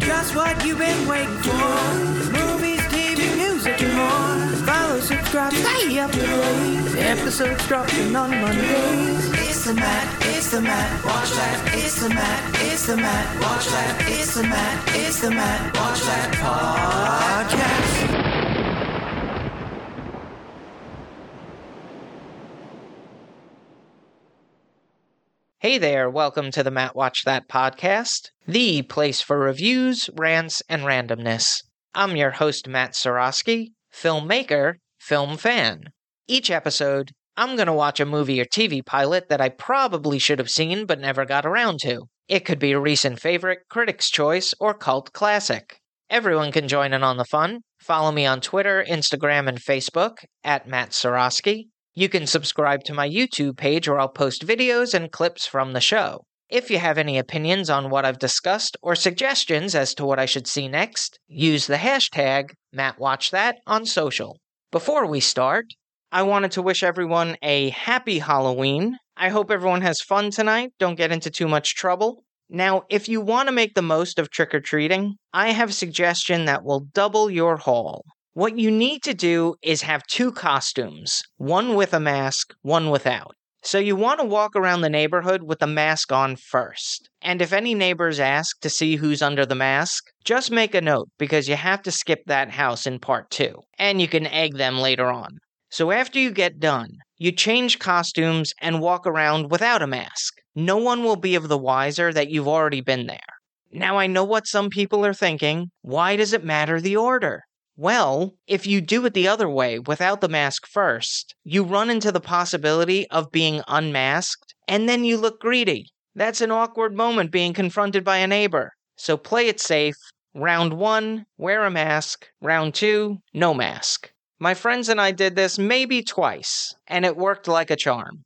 Just what you've been waiting for. Movies, TV, music, and more. Follow, subscribe, stay up to date. Episodes dropping on Mondays. It's the Matt, it's the Matt, watch that. It's the Matt, it's the Matt, watch that. It's the Matt, it's the Matt, watch that podcast. Hey there, welcome to the Matt Watch That podcast, the place for reviews, rants, and randomness. I'm your host, Matt Sorosky, filmmaker, film fan. Each episode, I'm going to watch a movie or TV pilot that I probably should have seen but never got around to. It could be a recent favorite, critic's choice, or cult classic. Everyone can join in on the fun. Follow me on Twitter, Instagram, and Facebook at Matt Sorosky. You can subscribe to my YouTube page where I'll post videos and clips from the show. If you have any opinions on what I've discussed or suggestions as to what I should see next, use the hashtag MattWatchThat on social. Before we start, I wanted to wish everyone a happy Halloween. I hope everyone has fun tonight, don't get into too much trouble. Now, if you want to make the most of trick or treating, I have a suggestion that will double your haul. What you need to do is have two costumes, one with a mask, one without. So you want to walk around the neighborhood with the mask on first. And if any neighbors ask to see who's under the mask, just make a note because you have to skip that house in part two. And you can egg them later on. So after you get done, you change costumes and walk around without a mask. No one will be of the wiser that you've already been there. Now I know what some people are thinking. Why does it matter the order? Well, if you do it the other way without the mask first, you run into the possibility of being unmasked and then you look greedy. That's an awkward moment being confronted by a neighbor. So play it safe. Round one, wear a mask. Round two, no mask. My friends and I did this maybe twice, and it worked like a charm.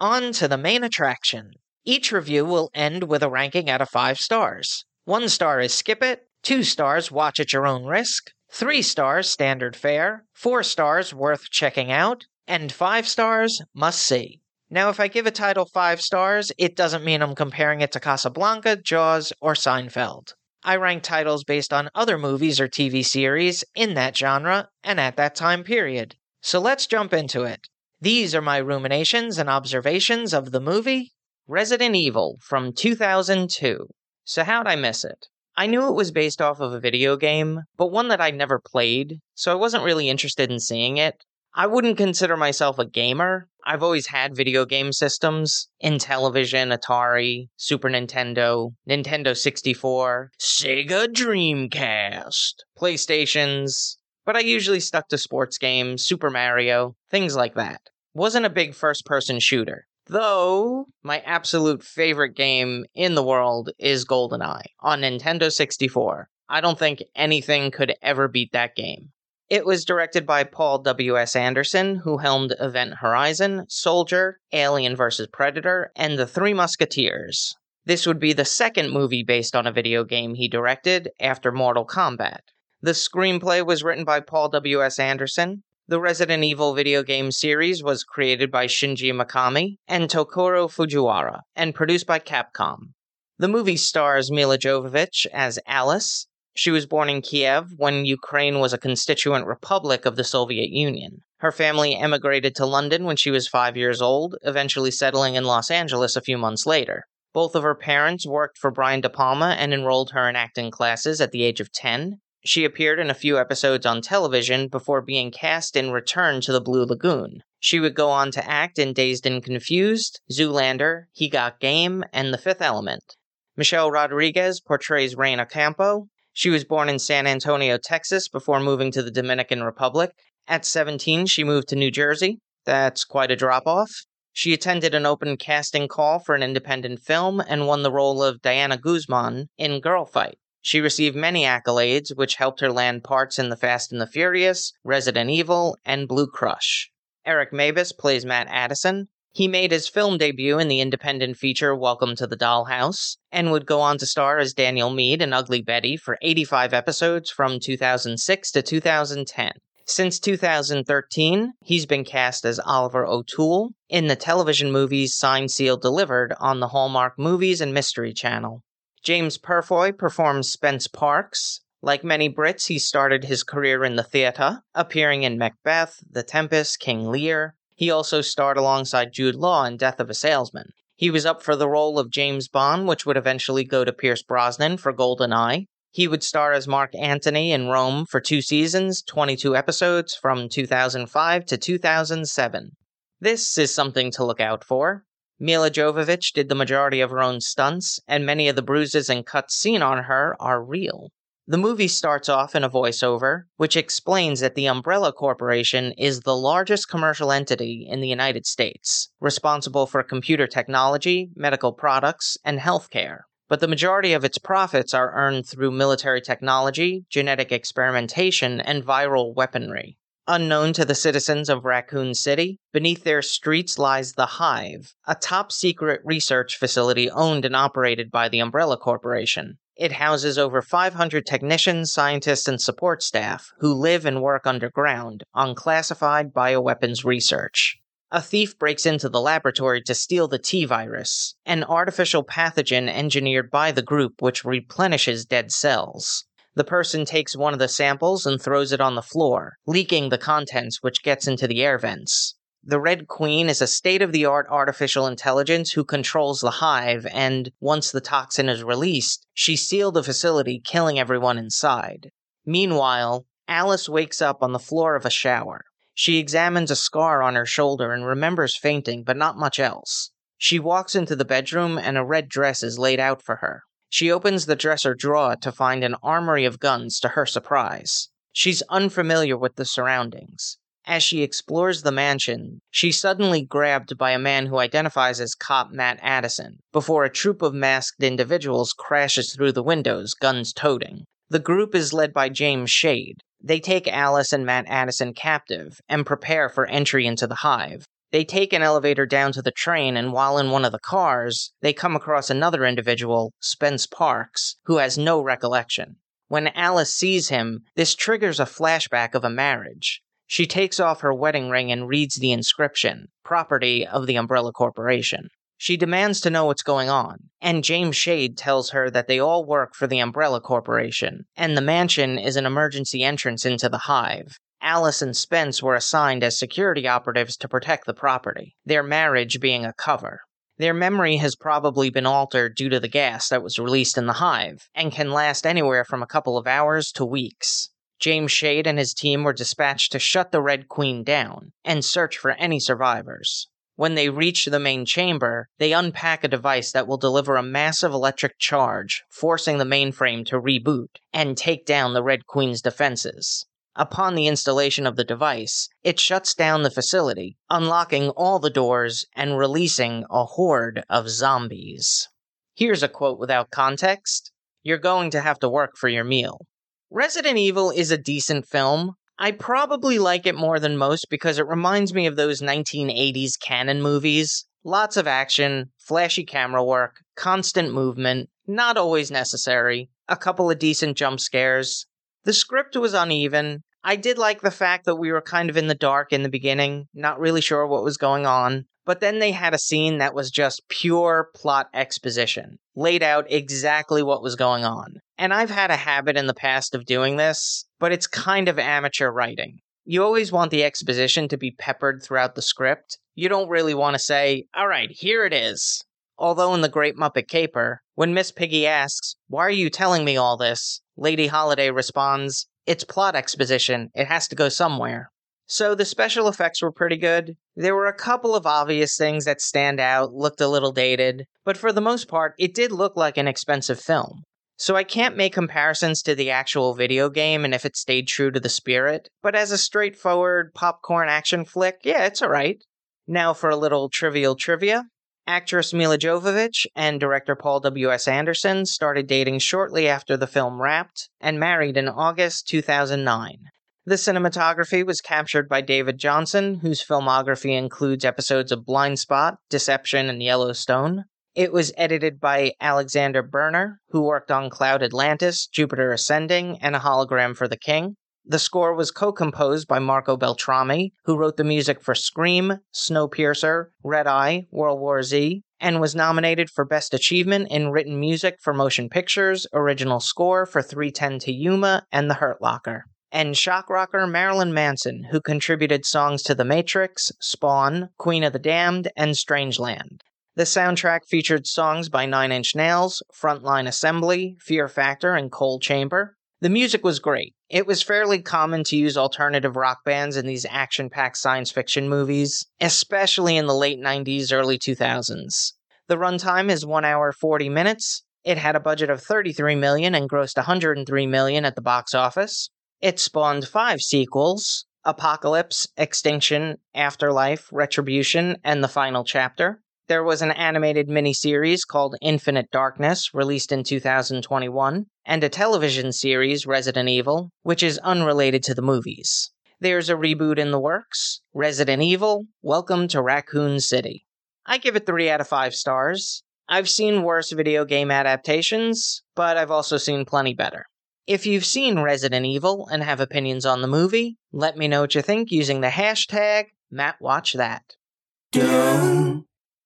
On to the main attraction. Each review will end with a ranking out of five stars. One star is skip it, two stars watch at your own risk, three stars standard fare, four stars worth checking out, and five stars must see. Now, if I give a title five stars, it doesn't mean I'm comparing it to Casablanca, Jaws, or Seinfeld. I rank titles based on other movies or TV series in that genre and at that time period. So let's jump into it. These are my ruminations and observations of the movie Resident Evil from 2002. So, how'd I miss it? I knew it was based off of a video game, but one that I'd never played, so I wasn't really interested in seeing it. I wouldn't consider myself a gamer. I've always had video game systems in television, Atari, Super Nintendo, Nintendo 64, Sega Dreamcast, PlayStations, but I usually stuck to sports games, Super Mario, things like that. Wasn't a big first person shooter. Though, my absolute favorite game in the world is GoldenEye on Nintendo 64. I don't think anything could ever beat that game. It was directed by Paul W.S. Anderson, who helmed Event Horizon, Soldier, Alien vs. Predator, and The Three Musketeers. This would be the second movie based on a video game he directed after Mortal Kombat. The screenplay was written by Paul W.S. Anderson. The Resident Evil video game series was created by Shinji Mikami and Tokuro Fujiwara and produced by Capcom. The movie stars Milla Jovovich as Alice, she was born in Kiev when Ukraine was a constituent republic of the Soviet Union. Her family emigrated to London when she was five years old, eventually settling in Los Angeles a few months later. Both of her parents worked for Brian De Palma and enrolled her in acting classes at the age of 10. She appeared in a few episodes on television before being cast in Return to the Blue Lagoon. She would go on to act in Dazed and Confused, Zoolander, He Got Game, and The Fifth Element. Michelle Rodriguez portrays Rain Ocampo, she was born in San Antonio, Texas, before moving to the Dominican Republic. At 17, she moved to New Jersey. That's quite a drop off. She attended an open casting call for an independent film and won the role of Diana Guzman in Girl Fight. She received many accolades, which helped her land parts in The Fast and the Furious, Resident Evil, and Blue Crush. Eric Mabius plays Matt Addison. He made his film debut in the independent feature Welcome to the Dollhouse, and would go on to star as Daniel Meade in Ugly Betty for 85 episodes from 2006 to 2010. Since 2013, he's been cast as Oliver O'Toole in the television movies Signed, Sealed, Delivered on the Hallmark Movies and Mystery Channel. James Purefoy performs Spence Parks. Like many Brits, he started his career in the theatre, appearing in Macbeth, The Tempest, King Lear. He also starred alongside Jude Law in Death of a Salesman. He was up for the role of James Bond, which would eventually go to Pierce Brosnan for GoldenEye. He would star as Mark Antony in Rome for two seasons, 22 episodes from 2005 to 2007. This is something to look out for. Milla Jovovich did the majority of her own stunts, and many of the bruises and cuts seen on her are real. The movie starts off in a voiceover, which explains that the Umbrella Corporation is the largest commercial entity in the United States, responsible for computer technology, medical products, and healthcare. But the majority of its profits are earned through military technology, genetic experimentation, and viral weaponry. Unknown to the citizens of Raccoon City, beneath their streets lies the Hive, a top secret research facility owned and operated by the Umbrella Corporation. It houses over 500 technicians, scientists, and support staff who live and work underground on classified bioweapons research. A thief breaks into the laboratory to steal the T virus, an artificial pathogen engineered by the group which replenishes dead cells. The person takes one of the samples and throws it on the floor, leaking the contents, which gets into the air vents. The Red Queen is a state of the art artificial intelligence who controls the hive, and once the toxin is released, she sealed the facility, killing everyone inside. Meanwhile, Alice wakes up on the floor of a shower. She examines a scar on her shoulder and remembers fainting, but not much else. She walks into the bedroom and a red dress is laid out for her. She opens the dresser drawer to find an armory of guns to her surprise. She's unfamiliar with the surroundings. As she explores the mansion, she's suddenly grabbed by a man who identifies as cop Matt Addison before a troop of masked individuals crashes through the windows, guns toting. The group is led by James Shade. They take Alice and Matt Addison captive and prepare for entry into the hive. They take an elevator down to the train, and while in one of the cars, they come across another individual, Spence Parks, who has no recollection. When Alice sees him, this triggers a flashback of a marriage. She takes off her wedding ring and reads the inscription Property of the Umbrella Corporation. She demands to know what's going on, and James Shade tells her that they all work for the Umbrella Corporation, and the mansion is an emergency entrance into the hive. Alice and Spence were assigned as security operatives to protect the property, their marriage being a cover. Their memory has probably been altered due to the gas that was released in the hive, and can last anywhere from a couple of hours to weeks. James Shade and his team were dispatched to shut the Red Queen down and search for any survivors. When they reach the main chamber, they unpack a device that will deliver a massive electric charge, forcing the mainframe to reboot and take down the Red Queen's defenses. Upon the installation of the device, it shuts down the facility, unlocking all the doors and releasing a horde of zombies. Here's a quote without context You're going to have to work for your meal. Resident Evil is a decent film. I probably like it more than most because it reminds me of those 1980s Cannon movies. Lots of action, flashy camera work, constant movement, not always necessary, a couple of decent jump scares. The script was uneven. I did like the fact that we were kind of in the dark in the beginning, not really sure what was going on. But then they had a scene that was just pure plot exposition, laid out exactly what was going on. And I've had a habit in the past of doing this, but it's kind of amateur writing. You always want the exposition to be peppered throughout the script. You don't really want to say, all right, here it is. Although in The Great Muppet Caper, when Miss Piggy asks, Why are you telling me all this? Lady Holiday responds, It's plot exposition. It has to go somewhere. So the special effects were pretty good. There were a couple of obvious things that stand out, looked a little dated, but for the most part, it did look like an expensive film. So I can't make comparisons to the actual video game and if it stayed true to the spirit, but as a straightforward popcorn action flick, yeah, it's alright. Now for a little trivial trivia. Actress Milla Jovovich and director Paul W.S. Anderson started dating shortly after the film wrapped and married in August 2009. The cinematography was captured by David Johnson, whose filmography includes episodes of Blindspot, Deception, and Yellowstone. It was edited by Alexander Berner, who worked on Cloud Atlantis, Jupiter Ascending, and A Hologram for the King. The score was co composed by Marco Beltrami, who wrote the music for Scream, Snowpiercer, Red Eye, World War Z, and was nominated for Best Achievement in Written Music for Motion Pictures, Original Score for 310 to Yuma, and The Hurt Locker. And shock rocker Marilyn Manson, who contributed songs to The Matrix, Spawn, Queen of the Damned, and Strangeland. The soundtrack featured songs by Nine Inch Nails, Frontline Assembly, Fear Factor, and Coal Chamber. The music was great. It was fairly common to use alternative rock bands in these action packed science fiction movies, especially in the late 90s, early 2000s. The runtime is 1 hour 40 minutes. It had a budget of 33 million and grossed 103 million at the box office. It spawned five sequels Apocalypse, Extinction, Afterlife, Retribution, and the final chapter. There was an animated miniseries called Infinite Darkness, released in 2021, and a television series, Resident Evil, which is unrelated to the movies. There's a reboot in the works Resident Evil Welcome to Raccoon City. I give it 3 out of 5 stars. I've seen worse video game adaptations, but I've also seen plenty better. If you've seen Resident Evil and have opinions on the movie, let me know what you think using the hashtag MattWatchThat.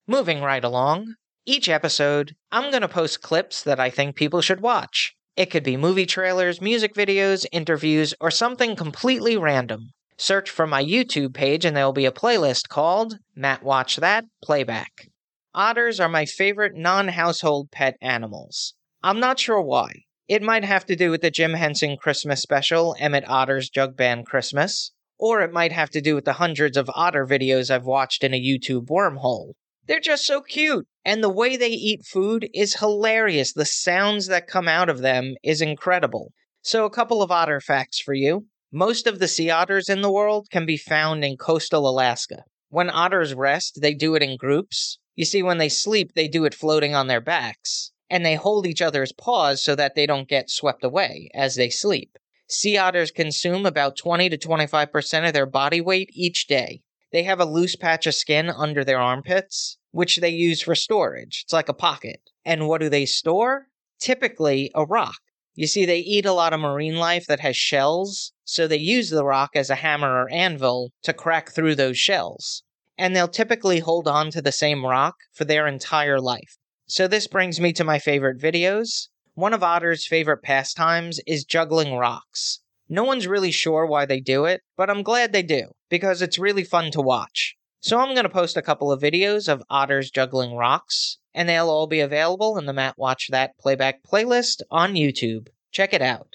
Moving right along, each episode, I'm going to post clips that I think people should watch. It could be movie trailers, music videos, interviews, or something completely random. Search for my YouTube page and there will be a playlist called Matt Watch That Playback. Otters are my favorite non household pet animals. I'm not sure why. It might have to do with the Jim Henson Christmas special, Emmett Otter's Jug Band Christmas, or it might have to do with the hundreds of otter videos I've watched in a YouTube wormhole. They're just so cute. And the way they eat food is hilarious. The sounds that come out of them is incredible. So, a couple of otter facts for you. Most of the sea otters in the world can be found in coastal Alaska. When otters rest, they do it in groups. You see, when they sleep, they do it floating on their backs. And they hold each other's paws so that they don't get swept away as they sleep. Sea otters consume about 20 to 25% of their body weight each day. They have a loose patch of skin under their armpits, which they use for storage. It's like a pocket. And what do they store? Typically, a rock. You see, they eat a lot of marine life that has shells, so they use the rock as a hammer or anvil to crack through those shells. And they'll typically hold on to the same rock for their entire life. So, this brings me to my favorite videos. One of Otter's favorite pastimes is juggling rocks. No one's really sure why they do it, but I'm glad they do, because it's really fun to watch. So I'm going to post a couple of videos of otters juggling rocks, and they'll all be available in the Matt Watch That playback playlist on YouTube. Check it out.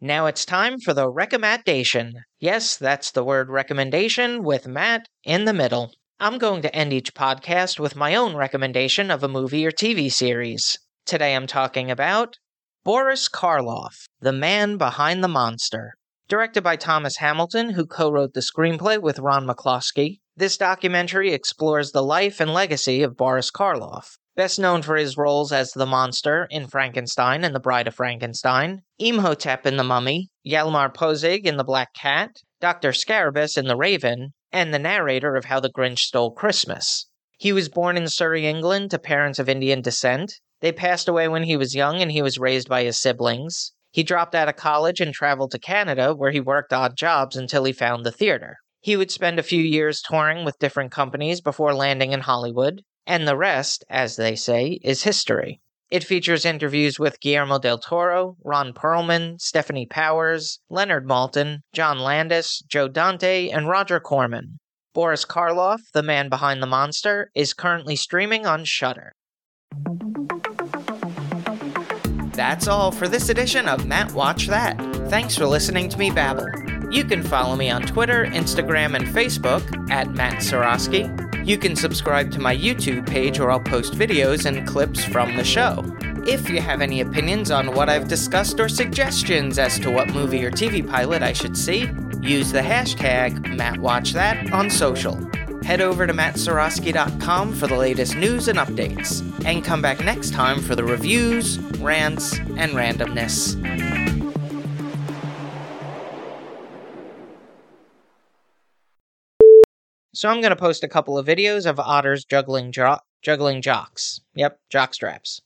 Now it's time for the recommendation. Yes, that's the word recommendation with Matt in the middle. I'm going to end each podcast with my own recommendation of a movie or TV series. Today I'm talking about Boris Karloff, the man behind the monster. Directed by Thomas Hamilton, who co wrote the screenplay with Ron McCloskey, this documentary explores the life and legacy of Boris Karloff. Best known for his roles as the monster in Frankenstein and the Bride of Frankenstein, Imhotep in The Mummy, Hjalmar Poelzig in The Black Cat, Dr. Scarabus in The Raven, and the narrator of How the Grinch Stole Christmas. He was born in Surrey, England, to parents of Indian descent. They passed away when he was young and he was raised by his siblings. He dropped out of college and traveled to Canada, where he worked odd jobs until he found the theater. He would spend a few years touring with different companies before landing in Hollywood, and the rest, as they say, is history. It features interviews with Guillermo del Toro, Ron Perlman, Stefanie Powers, Leonard Maltin, John Landis, Joe Dante, and Roger Corman. Boris Karloff, the man behind the monster, is currently streaming on Shudder. That's all for this edition of Matt Watch That. Thanks for listening to me babble. You can follow me on Twitter, Instagram, and Facebook at Matt Sorosky. You can subscribe to my YouTube page where I'll post videos and clips from the show. If you have any opinions on what I've discussed or suggestions as to what movie or TV pilot I should see, use the hashtag MattWatchThat on social head over to mattsorosky.com for the latest news and updates. And come back next time for the reviews, rants, and randomness. So I'm going to post a couple of videos of otters juggling jo- juggling jocks. Yep, jock straps.